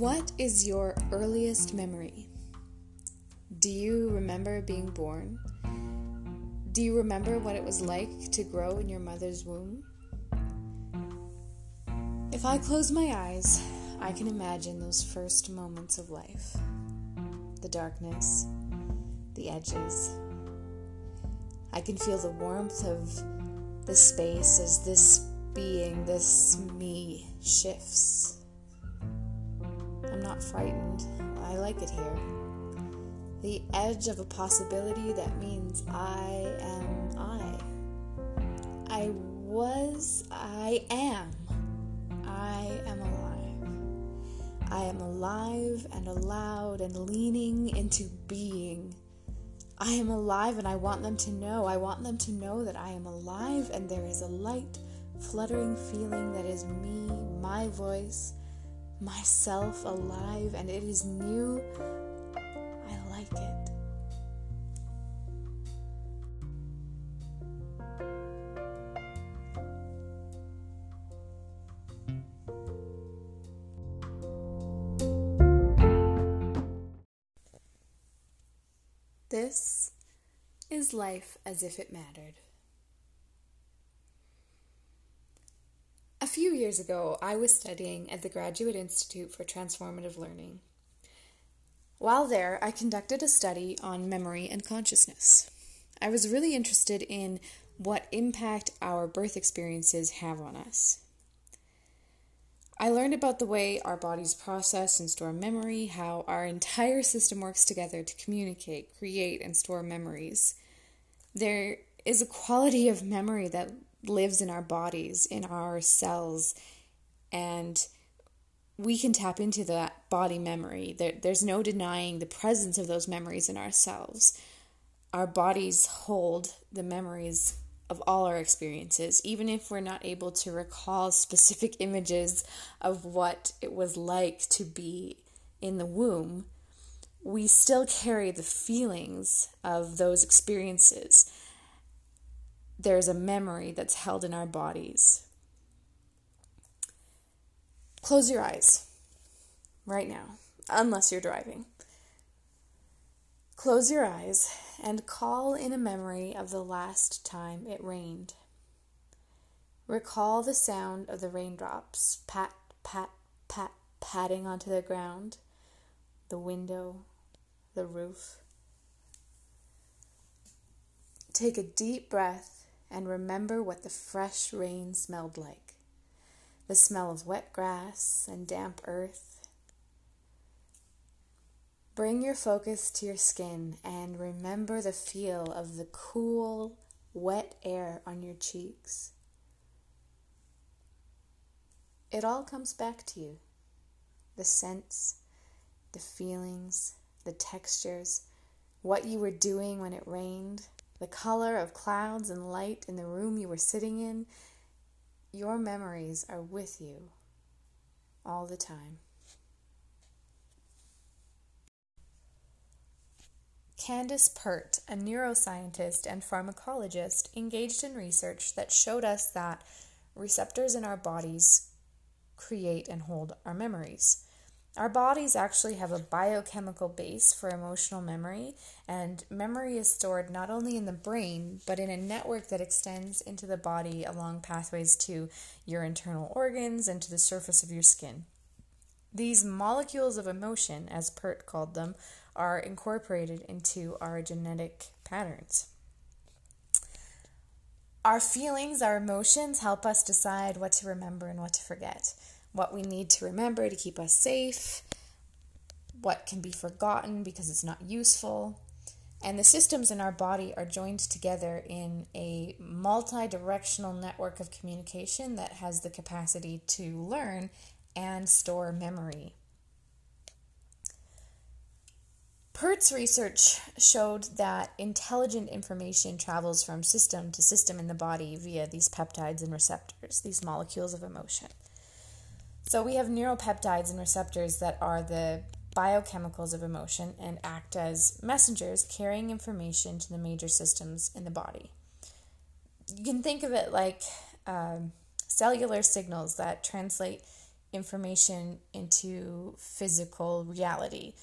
What is your earliest memory? Do you remember being born? Do you remember what it was like to grow in your mother's womb? If I close my eyes, I can imagine those first moments of life the darkness, the edges. I can feel the warmth of the space as this being, this me, shifts. I'm not frightened. I like it here. The edge of a possibility that means I am I. I was, I am. I am alive. I am alive and allowed and leaning into being. I am alive and I want them to know. I want them to know that I am alive and there is a light, fluttering feeling that is me, my voice, myself alive, and it is new. I like it. This is life as if it mattered. Few years ago, I was studying at the Graduate Institute for Transformative Learning. While there, I conducted a study on memory and consciousness. I was really interested in what impact our birth experiences have on us. I learned about the way our bodies process and store memory, how our entire system works together to communicate, create, and store memories. There is a quality of memory that lives in our bodies, in our cells, and we can tap into that body memory. There, there's no denying the presence of those memories in ourselves. Our bodies hold the memories of all our experiences, even if we're not able to recall specific images of what it was like to be in the womb, we still carry the feelings of those experiences. There's a memory that's held in our bodies. Close your eyes right now, unless you're driving. Close your eyes and call in a memory of the last time it rained. Recall the sound of the raindrops pat, pat, pat, patting onto the ground, the window, the roof. Take a deep breath and remember what the fresh rain smelled like. The smell of wet grass and damp earth. Bring your focus to your skin and remember the feel of the cool, wet air on your cheeks. It all comes back to you. The scents, the feelings, the textures, what you were doing when it rained, the color of clouds and light in the room you were sitting in. Your memories are with you all the time. Candace Pert, a neuroscientist and pharmacologist, engaged in research that showed us that receptors in our bodies create and hold our memories. Our bodies actually have a biochemical base for emotional memory, and memory is stored not only in the brain, but in a network that extends into the body along pathways to your internal organs and to the surface of your skin. These molecules of emotion, as Pert called them, are incorporated into our genetic patterns. Our feelings, our emotions help us decide what to remember and what to forget, what we need to remember to keep us safe, what can be forgotten because it's not useful. And the systems in our body are joined together in a multi directional network of communication that has the capacity to learn and store memory. Pert's research showed that intelligent information travels from system to system in the body via these peptides and receptors, these molecules of emotion. So we have neuropeptides and receptors that are the biochemicals of emotion and act as messengers carrying information to the major systems in the body. You can think of it like um, cellular signals that translate information into physical reality,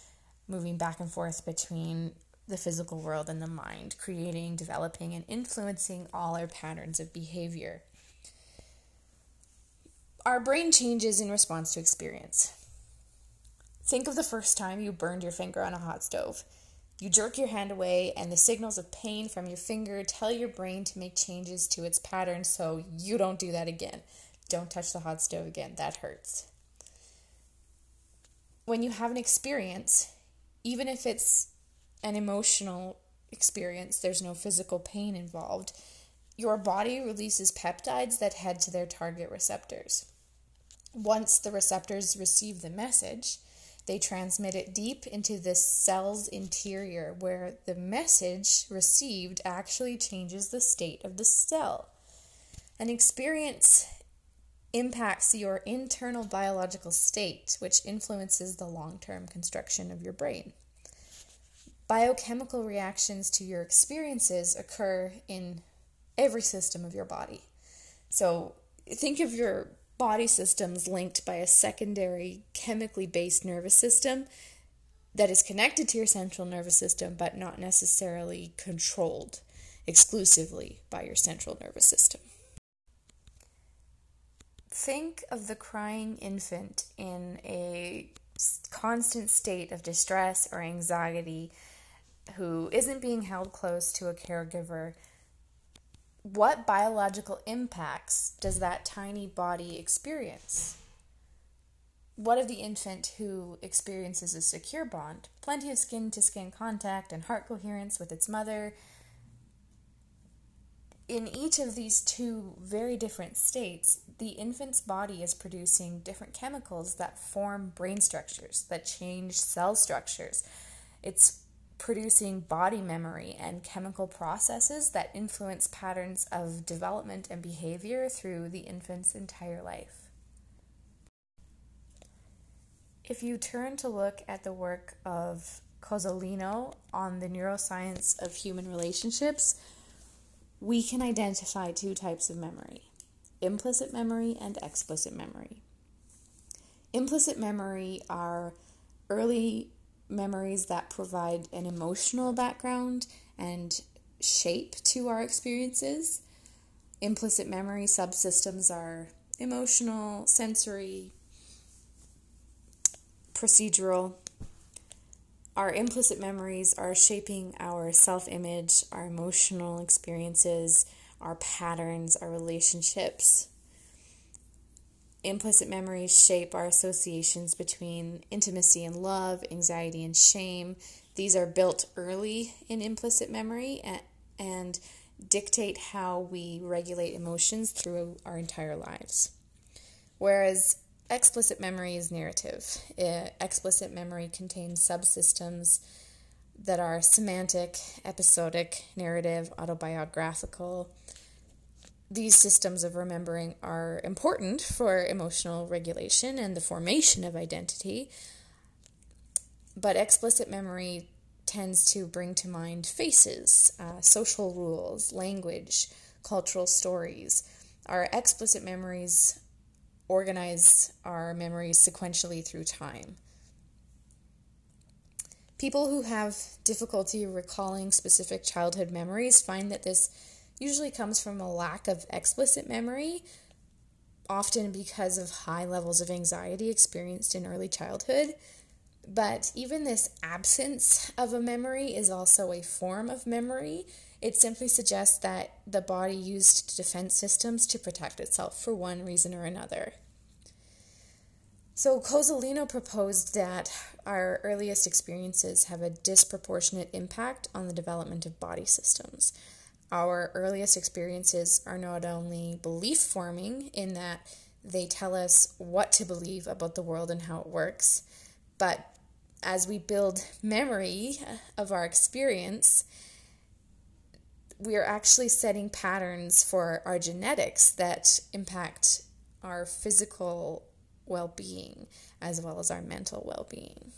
moving back and forth between the physical world and the mind, creating, developing, and influencing all our patterns of behavior. Our brain changes in response to experience. Think of the first time you burned your finger on a hot stove. You jerk your hand away, and the signals of pain from your finger tell your brain to make changes to its pattern so you don't do that again. Don't touch the hot stove again, that hurts. When you have an experience, even if it's an emotional experience, there's no physical pain involved, your body releases peptides that head to their target receptors. Once the receptors receive the message, they transmit it deep into the cell's interior, where the message received actually changes the state of the cell. An experience impacts your internal biological state, which influences the long term construction of your brain. Biochemical reactions to your experiences occur in every system of your body. So think of your body systems linked by a secondary chemically based nervous system that is connected to your central nervous system but not necessarily controlled exclusively by your central nervous system. Think of the crying infant in a constant state of distress or anxiety who isn't being held close to a caregiver what biological impacts does that tiny body experience? What of the infant who experiences a secure bond, plenty of skin to skin contact and heart coherence with its mother? In each of these two very different states, the infant's body is producing different chemicals that form brain structures, that change cell structures. It's producing body memory and chemical processes that influence patterns of development and behavior through the infant's entire life. If you turn to look at the work of Cozolino on the neuroscience of human relationships, we can identify two types of memory implicit memory and explicit memory. Implicit memory are early memories that provide an emotional background and shape to our experiences. Implicit memory subsystems are emotional, sensory, procedural. Our implicit memories are shaping our self image, our emotional experiences, our patterns, our relationships. Implicit memories shape our associations between intimacy and love, anxiety and shame. These are built early in implicit memory and, and dictate how we regulate emotions through our entire lives. Whereas explicit memory is narrative. It, explicit memory contains subsystems that are semantic, episodic, narrative, autobiographical, these systems of remembering are important for emotional regulation and the formation of identity, but explicit memory tends to bring to mind faces, uh, social rules, language, cultural stories. Our explicit memories organize our memories sequentially through time. People who have difficulty recalling specific childhood memories find that this usually comes from a lack of explicit memory, often because of high levels of anxiety experienced in early childhood. But even this absence of a memory is also a form of memory. It simply suggests that the body used defense systems to protect itself for one reason or another. So, Cozolino proposed that our earliest experiences have a disproportionate impact on the development of body systems our earliest experiences are not only belief forming in that they tell us what to believe about the world and how it works, but as we build memory of our experience, we are actually setting patterns for our genetics that impact our physical well being as well as our mental well being.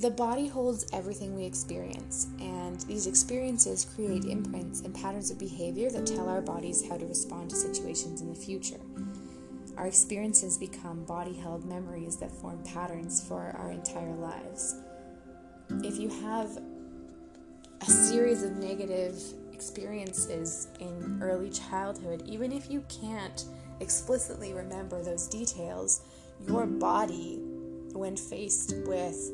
The body holds everything we experience, and these experiences create imprints and patterns of behavior that tell our bodies how to respond to situations in the future. Our experiences become body held memories that form patterns for our entire lives. If you have a series of negative experiences in early childhood, even if you can't explicitly remember those details, your body, when faced with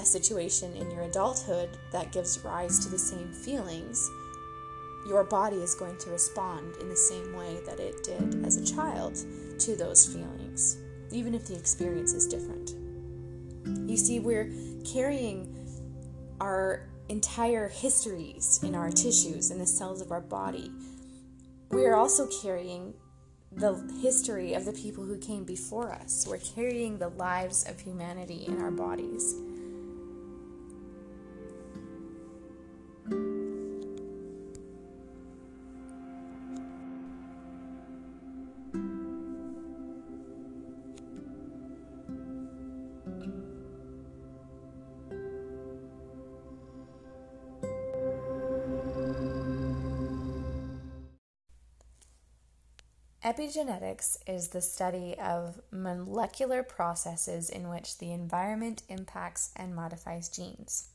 a situation in your adulthood that gives rise to the same feelings, your body is going to respond in the same way that it did as a child to those feelings, even if the experience is different. You see, we're carrying our entire histories in our tissues, in the cells of our body. We are also carrying the history of the people who came before us. We're carrying the lives of humanity in our bodies. Epigenetics is the study of molecular processes in which the environment impacts and modifies genes.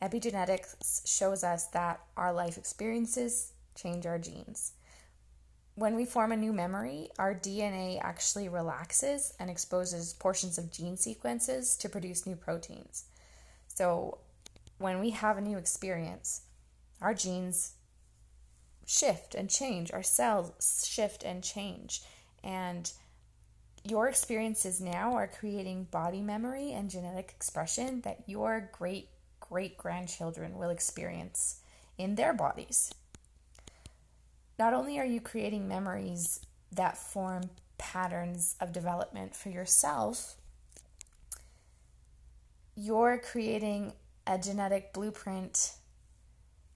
Epigenetics shows us that our life experiences change our genes. When we form a new memory, our DNA actually relaxes and exposes portions of gene sequences to produce new proteins. So, when we have a new experience, our genes shift and change, our cells shift and change. And your experiences now are creating body memory and genetic expression that your great great grandchildren will experience in their bodies. Not only are you creating memories that form patterns of development for yourself, you're creating a genetic blueprint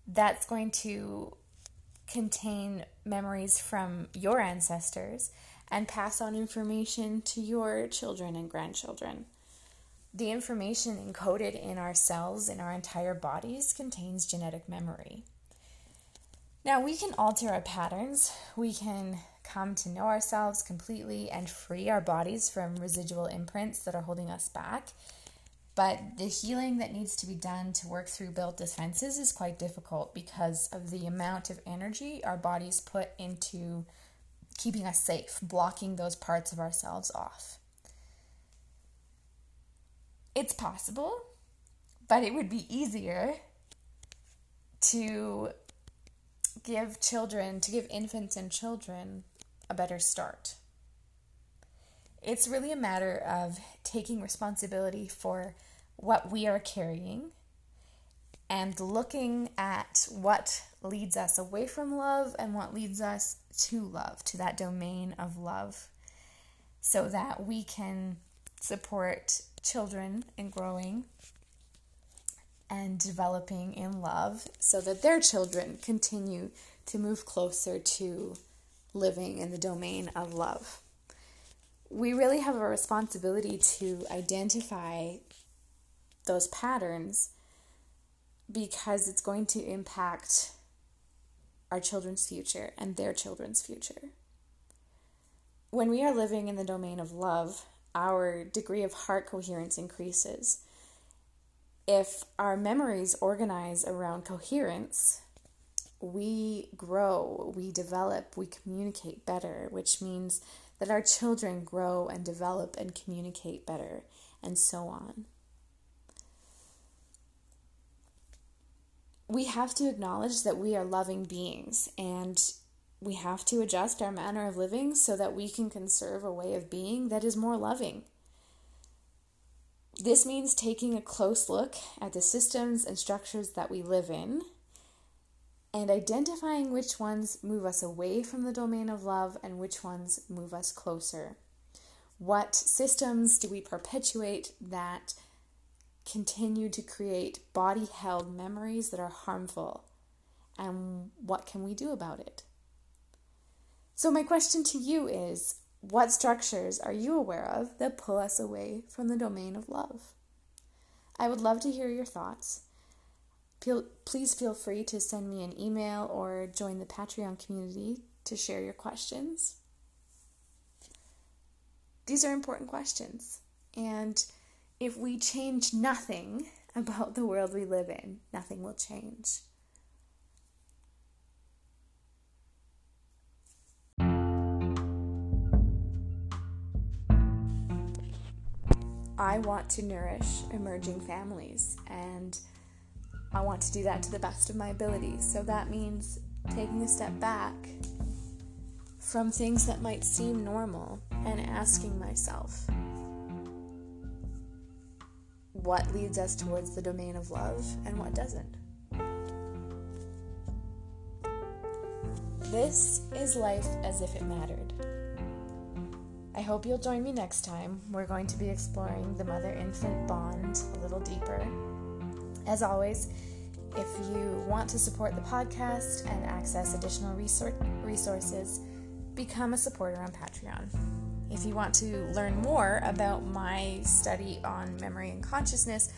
that's going to contain memories from your ancestors and pass on information to your children and grandchildren. The information encoded in our cells, in our entire bodies, contains genetic memory. Now, we can alter our patterns. We can come to know ourselves completely and free our bodies from residual imprints that are holding us back but the healing that needs to be done to work through built defenses is quite difficult because of the amount of energy our bodies put into keeping us safe, blocking those parts of ourselves off. It's possible, but it would be easier to give children, to give infants and children a better start. It's really a matter of taking responsibility for what we are carrying and looking at what leads us away from love and what leads us to love, to that domain of love, so that we can support children in growing and developing in love so that their children continue to move closer to living in the domain of love. We really have a responsibility to identify those patterns because it's going to impact our children's future and their children's future. When we are living in the domain of love, our degree of heart coherence increases. If our memories organize around coherence, we grow, we develop, we communicate better, which means that our children grow and develop and communicate better, and so on. we have to acknowledge that we are loving beings and we have to adjust our manner of living so that we can conserve a way of being that is more loving. This means taking a close look at the systems and structures that we live in and identifying which ones move us away from the domain of love and which ones move us closer. What systems do we perpetuate that continue to create body held memories that are harmful? And what can we do about it? So, my question to you is what structures are you aware of that pull us away from the domain of love? I would love to hear your thoughts. Please feel free to send me an email or join the Patreon community to share your questions. These are important questions, and if we change nothing about the world we live in, nothing will change. I want to nourish emerging families and I want to do that to the best of my ability. So that means taking a step back from things that might seem normal and asking myself what leads us towards the domain of love and what doesn't. This is life as if it mattered. I hope you'll join me next time. We're going to be exploring the mother infant bond a little deeper. As always, if you want to support the podcast and access additional resources, become a supporter on Patreon. If you want to learn more about my study on memory and consciousness,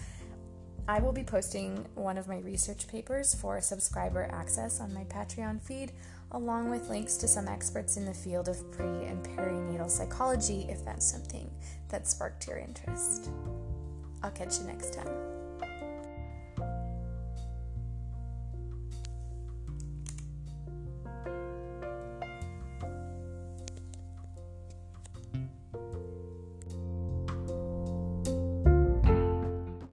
I will be posting one of my research papers for subscriber access on my Patreon feed along with links to some experts in the field of pre and perinatal psychology if that's something that sparked your interest. I'll catch you next time.